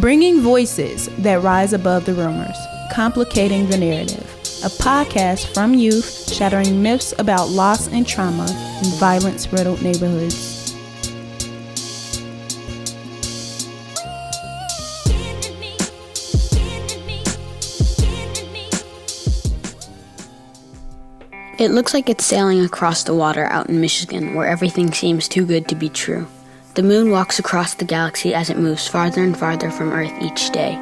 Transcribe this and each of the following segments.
Bringing voices that rise above the rumors, complicating the narrative. A podcast from youth shattering myths about loss and trauma in violence riddled neighborhoods. It looks like it's sailing across the water out in Michigan, where everything seems too good to be true. The moon walks across the galaxy as it moves farther and farther from Earth each day.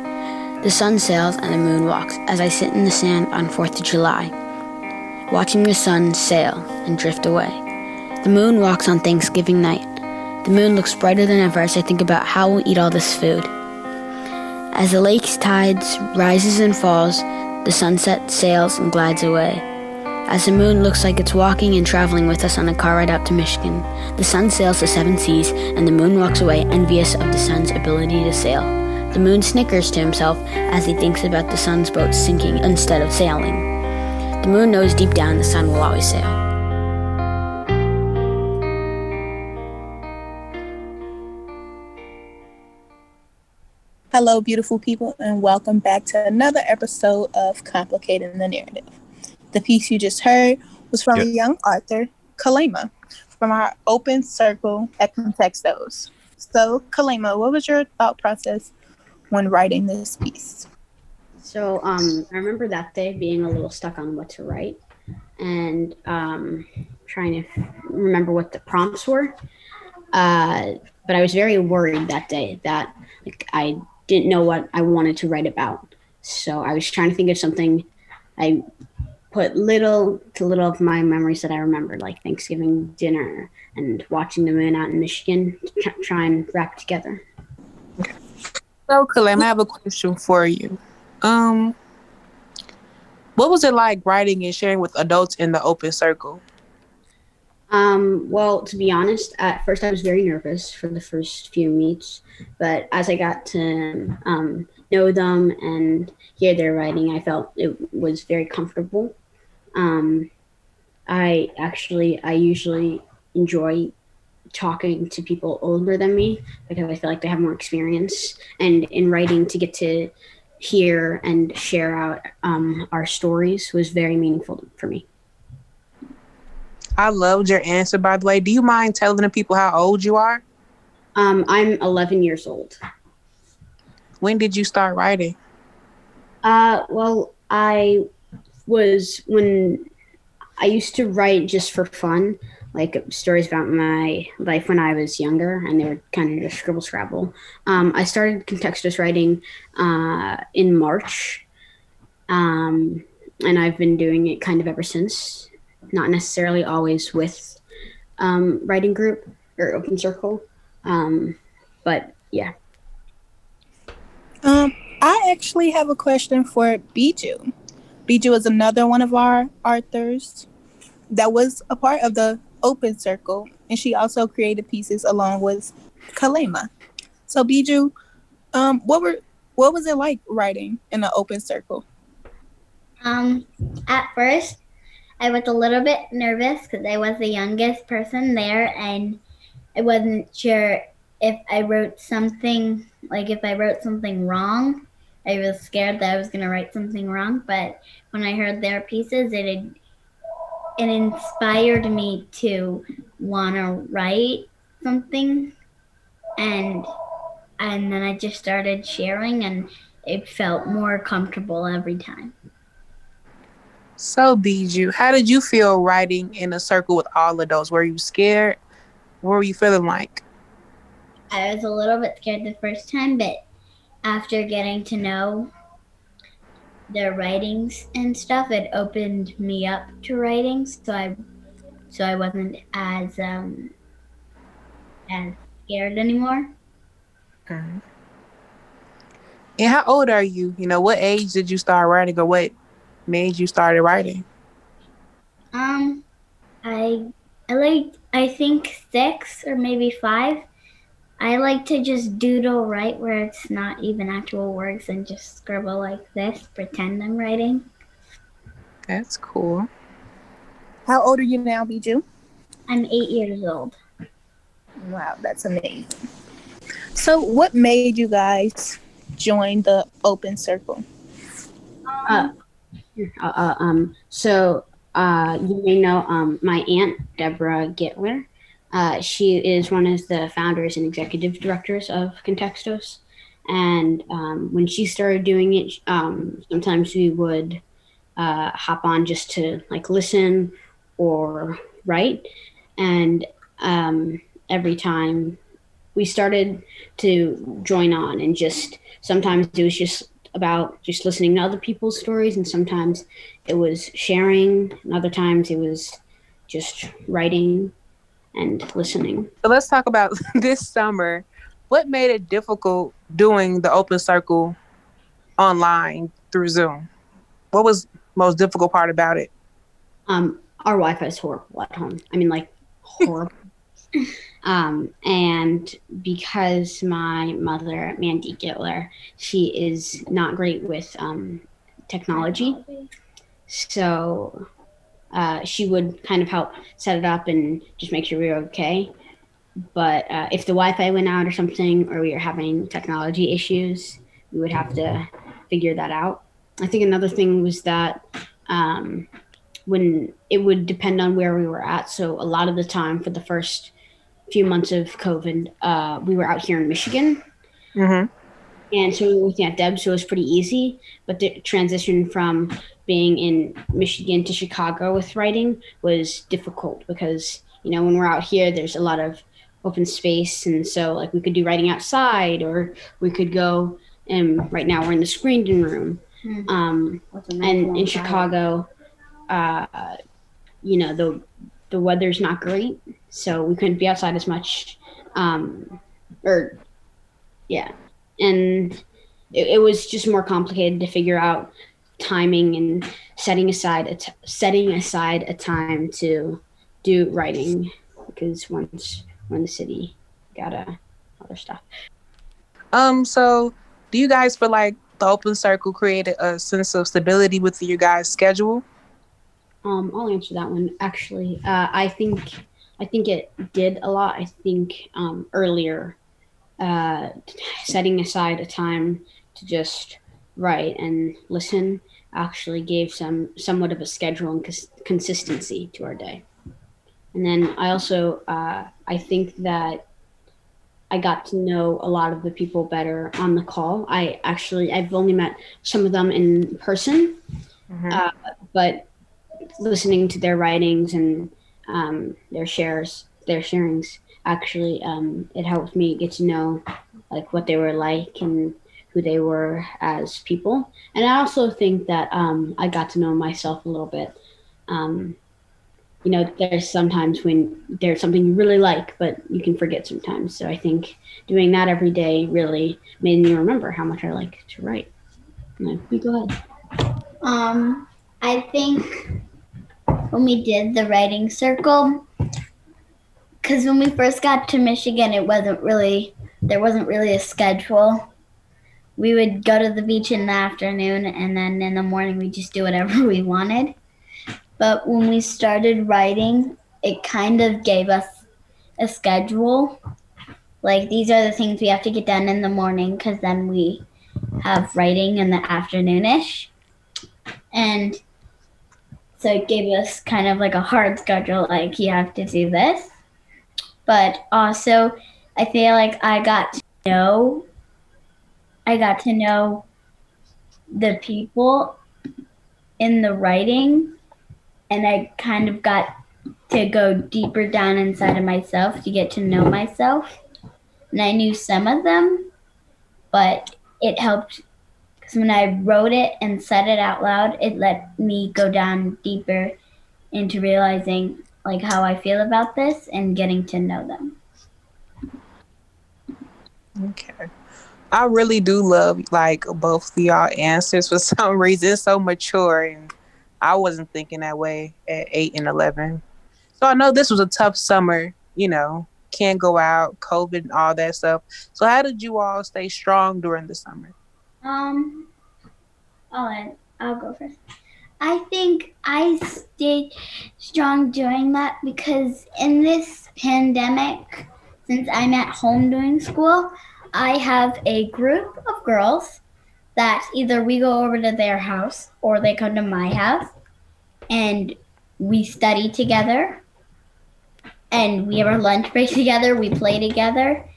The sun sails and the moon walks as I sit in the sand on 4th of July, watching the sun sail and drift away. The moon walks on Thanksgiving night. The moon looks brighter than ever as I think about how we'll eat all this food. As the lake's tides rises and falls, the sunset sails and glides away. As the moon looks like it's walking and traveling with us on a car ride out to Michigan, the sun sails the seven seas, and the moon walks away envious of the sun's ability to sail. The moon snickers to himself as he thinks about the sun's boat sinking instead of sailing. The moon knows deep down the sun will always sail. Hello, beautiful people, and welcome back to another episode of Complicating the Narrative. The piece you just heard was from Yep. a young author, Kalema, from our open circle at Contextos. So, Kalema, what was your thought process when writing this piece? So um, I remember that day being a little stuck on what to write and um, trying to remember what the prompts were. Uh, but I was very worried that day that like I didn't know what I wanted to write about. So I was trying to think of something. I put little to little of my memories that I remember, like Thanksgiving dinner and watching the moon out in Michigan, to try, and wrap together. So, Kalem, I have a question for you. Um, what was it like writing and sharing with adults in the open circle? Um, well, to be honest, at first I was very nervous for the first few meets, but as I got to um, know them and hear their writing, I felt it was very comfortable. Um, I actually, I usually enjoy talking to people older than me because I feel like they have more experience, and in writing to get to hear and share out um, our stories was very meaningful for me. I loved your answer, by the way. Do you mind telling the people how old you are? Um, I'm 11 years old. When did you start writing? Uh, well, I was when I used to write just for fun, like stories about my life when I was younger, and they were kind of just scribble scrabble. Um, I started Contextos writing uh, in March, um, and I've been doing it kind of ever since. Not necessarily always with um, writing group or open circle, um, but yeah. Um, I actually have a question for Biju. Biju is another one of our authors that was a part of the open circle, and she also created pieces along with Kalema. So, Biju, um, what were what was it like writing in the open circle? Um, at first, I was a little bit nervous because I was the youngest person there, and I wasn't sure if I wrote something like if I wrote something wrong. I was scared that I was gonna write something wrong, but when I heard their pieces, it had, it inspired me to want to write something, and and then I just started sharing, and it felt more comfortable every time. So, Biju, how did you feel writing in a circle with all adults? Were you scared? What were you feeling like? I was a little bit scared the first time, but after getting to know their writings and stuff, it opened me up to writing. So I, so I wasn't as um, as scared anymore. Mhm. And how old are you? You know, what age did you start writing or what made you started writing? Um, I I like I think six or maybe five. I like to just doodle write where it's not even actual words and just scribble like this, pretend I'm writing. That's cool. How old are you now, Biju? I'm eight years old. Wow, that's amazing. So, what made you guys join the open circle? Uh, uh, uh, um, so uh, you may know um, my aunt Deborah Gittler. Uh, she is one of the founders and executive directors of Contextos. And um, when she started doing it, um, sometimes we would uh, hop on just to like listen or write. And um, every time we started to join on, and just sometimes it was just about just listening to other people's stories, and sometimes it was sharing, and other times it was just writing and listening. So let's talk about this summer. What made it difficult doing the open circle online through Zoom? What was most difficult part about it? Um, our Wi-Fi is horrible at home. I mean, like horrible. Um, and because my mother, Mandy Gittler, she is not great with um, technology, so uh, she would kind of help set it up and just make sure we were okay. But uh, if the Wi-Fi went out or something, or we were having technology issues, we would have to figure that out. I think another thing was that um, when it would depend on where we were at. So a lot of the time for the first few months of COVID, uh, we were out here in Michigan. Mm-hmm. And so we were looking at Deb, so it was pretty easy. But the transition from being in Michigan to Chicago with writing was difficult because, you know, when we're out here, there's a lot of open space. And so, like, we could do writing outside or we could go, and right now we're in the screened in room. Mm-hmm. Um, and in Chicago, uh, you know, the, the weather's not great. So we couldn't be outside as much. Um, or, yeah and it, it, was just more complicated to figure out timing and setting aside a t- setting aside a time to do writing because once we're in the city, gotta other stuff. Um. So, do you guys feel like the open circle created a sense of stability with your guys' schedule? Um, I'll answer that one. Actually, uh, I think I think it did a lot. I think um, earlier uh, setting aside a time to just write and listen actually gave some somewhat of a schedule and cons- consistency to our day. And then I also uh, I think that I got to know a lot of the people better on the call. I actually I've only met some of them in person, mm-hmm. uh, but listening to their writings and um, their shares, their sharings actually um, it helped me get to know like what they were like and who they were as people. And i also think that um, i got to know myself a little bit. Um, you know there's sometimes when there's something you really like but you can forget sometimes. So i think doing that every day really made me remember how much i like to write. No, you go ahead um i think when we did the writing circle because when we first got to Michigan, it wasn't really there wasn't really a schedule. We would go to the beach in the afternoon, and then in the morning we just do whatever we wanted. But when we started writing, it kind of gave us a schedule. Like these are the things we have to get done in the morning, because then we have writing in the afternoonish, and so it gave us kind of like a hard schedule. Like you have to do this but also I feel like I got to know I got to know the people in the writing and I kind of got to go deeper down inside of myself to get to know myself. And I knew some of them, but it helped because when I wrote it and said it out loud, it let me go down deeper into realizing like how I feel about this and getting to know them. Okay. I really do love like both of y'all answers for some reason. It's so mature and I wasn't thinking that way at eight and eleven. So I know this was a tough summer, you know, can't go out, COVID and all that stuff. So how did you all stay strong during the summer? Um I'll, I'll go first. I think I stayed strong during that because in this pandemic, since I'm at home doing school, I have a group of girls that either we go over to their house or they come to my house and we study together and we have our lunch break together, we play together,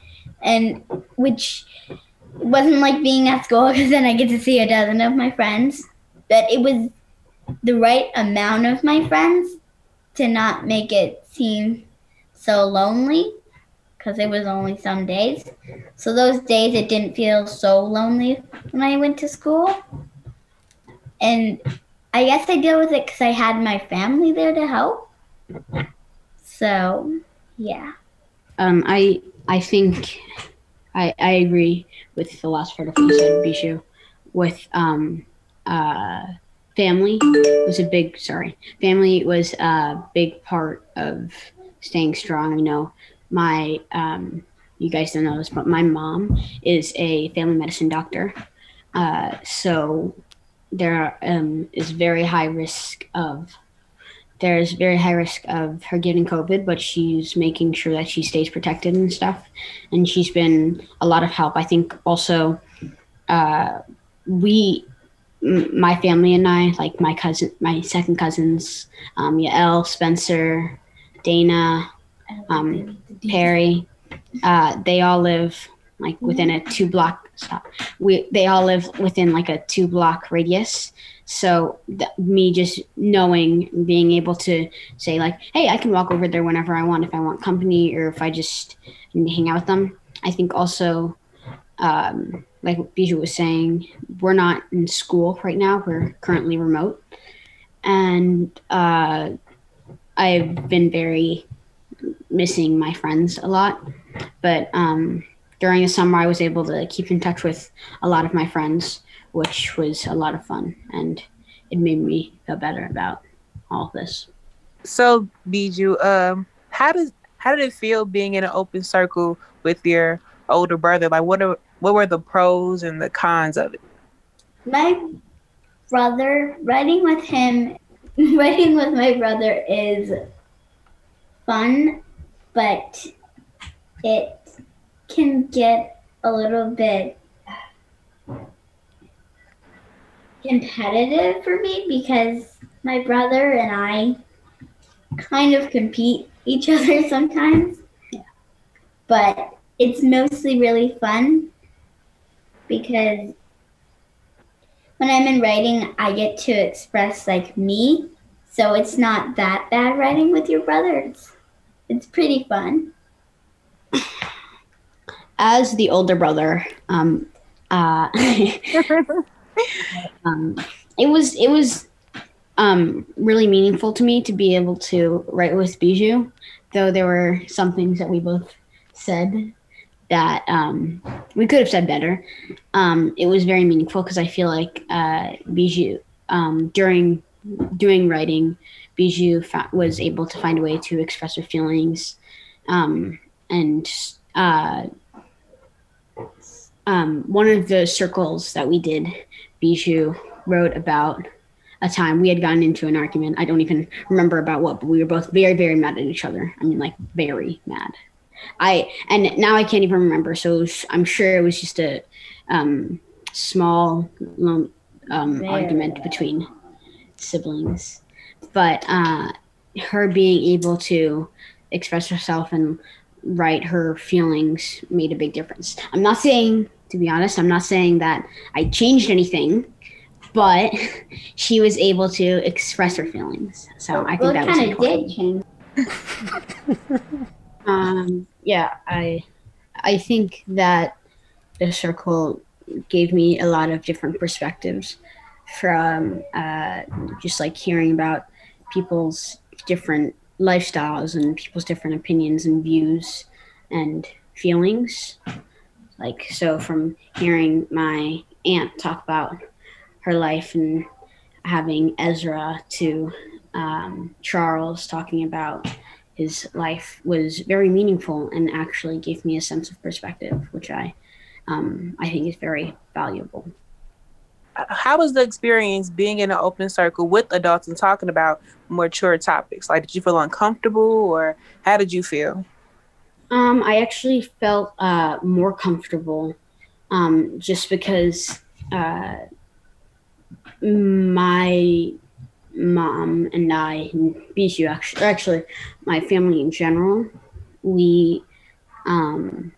and which wasn't like being at school because then I get to see a dozen of my friends, but it was the right amount of my friends to not make it seem so lonely because it was only some days. So those days it didn't feel so lonely when I went to school. And I guess I deal with it because I had my family there to help. So, yeah. Um, I I think I I agree with the last part of what you said, Bishu, With um, uh, family was a big sorry family was a big part of staying strong. I know my um, you guys don't know this, but my mom is a family medicine doctor. Uh, so there um, is very high risk of there's very high risk of her getting COVID, but she's making sure that she stays protected and stuff. And she's been a lot of help. I think also uh, we, m- my family and I, like my cousin, my second cousins, um, Yael, Spencer, Dana, um, Perry, uh, they all live like within a two block stop. We they all live within like a two block radius. So th- me just knowing, being able to say like, hey, I can walk over there whenever I want if I want company or if I just hang out with them. I think also, um, like Bijou was saying, we're not in school right now. We're currently remote, and uh, I've been very missing my friends a lot. But um, during the summer, I was able to keep in touch with a lot of my friends, which was a lot of fun, and it made me feel better about all of this. So, Bijou, um, how does how did it feel being in an open circle with your older brother? Like, what are what were the pros and the cons of it? My brother, riding with him, riding with my brother is fun, but it can get a little bit competitive for me because my brother and I kind of compete each other sometimes. But it's mostly really fun because when I'm in writing, I get to express like me. So it's not that bad writing with your brother. It's, it's pretty fun. As the older brother, um, uh, um, it was it was um, really meaningful to me to be able to write with Bijou, though there were some things that we both said that um, we could have said better. Um, it was very meaningful because I feel like uh, Bijou um, during doing writing, Bijou fa- was able to find a way to express her feelings, um, and uh, um, one of the circles that we did, Bijou wrote about a time we had gotten into an argument. I don't even remember about what, but we were both very, very mad at each other. I mean, like very mad. I and now I can't even remember. So was- I'm sure it was just a um, small um, argument between siblings, but uh, her being able to express herself and write her feelings made a big difference. I'm not saying, to be honest, I'm not saying that I changed anything, but she was able to express her feelings. So I think well, that was important. did change. Um, yeah, I I think that the circle gave me a lot of different perspectives from uh, just like hearing about people's different lifestyles and people's different opinions and views and feelings. Like so, from hearing my aunt talk about her life and having Ezra to um, Charles talking about his life was very meaningful and actually gave me a sense of perspective, which I um, I think is very valuable. How was the experience being in an open circle with adults and talking about mature topics? Like, did you feel uncomfortable, or how did you feel? Um, I actually felt uh, more comfortable um, just because uh, my mom and I, and actually, actually my family in general, we um,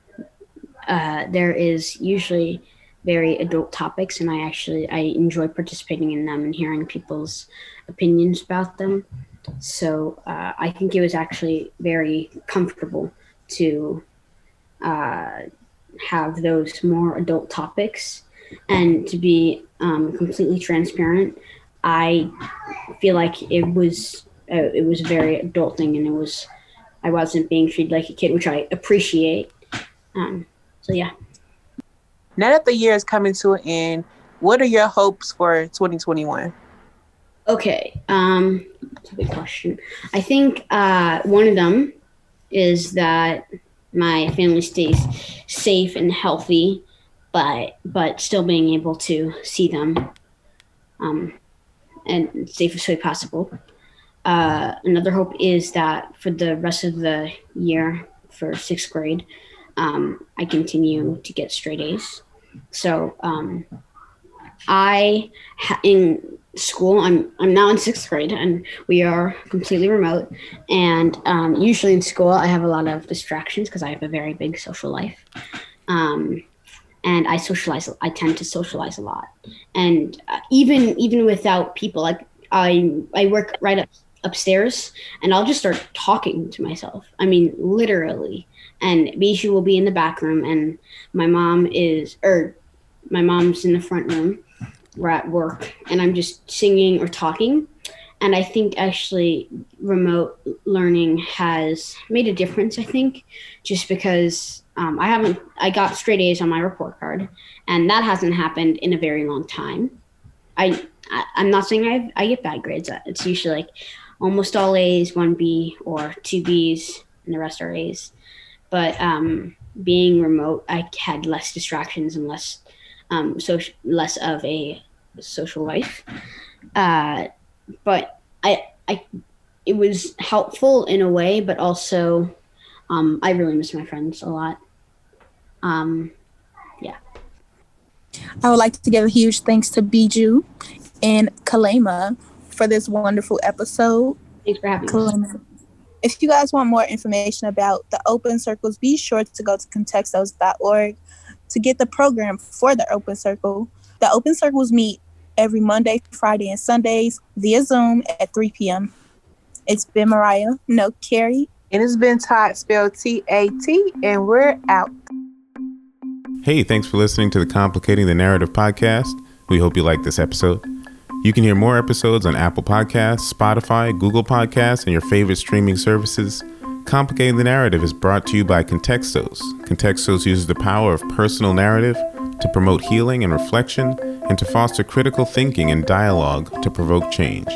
uh, there is usually very adult topics, and I actually I enjoy participating in them and hearing people's opinions about them. So uh, I think it was actually very comfortable to uh, have those more adult topics and to be um, completely transparent. I feel like it was uh, it was a very adult thing and it was I wasn't being treated like a kid, which I appreciate. Um, so yeah. Now that the year is coming to an end, what are your hopes for 2021? Okay, um, that's a big question. I think uh, one of them is that my family stays safe and healthy, but but still being able to see them, um, and safest way possible. Uh, another hope is that for the rest of the year, for sixth grade, um, I continue to get straight A's. So um, I in school I'm I'm now in sixth grade and we are completely remote. And um, usually in school I have a lot of distractions because I have a very big social life. Um, and I socialize. I tend to socialize a lot, and uh, even even without people, like I I work right up upstairs, and I'll just start talking to myself. I mean, literally. And Bijou will be in the back room, and my mom is, or my mom's in the front room, we're at work and I'm just singing or talking. And I think actually remote learning has made a difference, I think, just because um, I haven't, I got straight A's on my report card, and that hasn't happened in a very long time. I, I am not saying I, I get bad grades. It's usually like almost all A's, one B, or two B's, and the rest are A's. But um, being remote, I had less distractions and less um, so less of a social life. Uh, but I, I, it was helpful in a way, but also, um, I really miss my friends a lot. Um, yeah. I would like to give a huge thanks to Bijou and Kalema for this wonderful episode. Thanks for having Kalema. me. If you guys want more information about the open circles, be sure to go to contextos.org to get the program for the Open Circle. The Open Circles meet every Monday, Friday, and Sundays via Zoom at 3 p.m. It's been Mariah, no Carrie. And it's been Todd, spelled T A T, and we're out. Hey, thanks for listening to the Complicating the Narrative podcast. We hope you like this episode. You can hear more episodes on Apple Podcasts, Spotify, Google Podcasts, and your favorite streaming services. Complicating the Narrative is brought to you by Contextos. Contextos uses the power of personal narrative to promote healing and reflection and to foster critical thinking and dialogue to provoke change.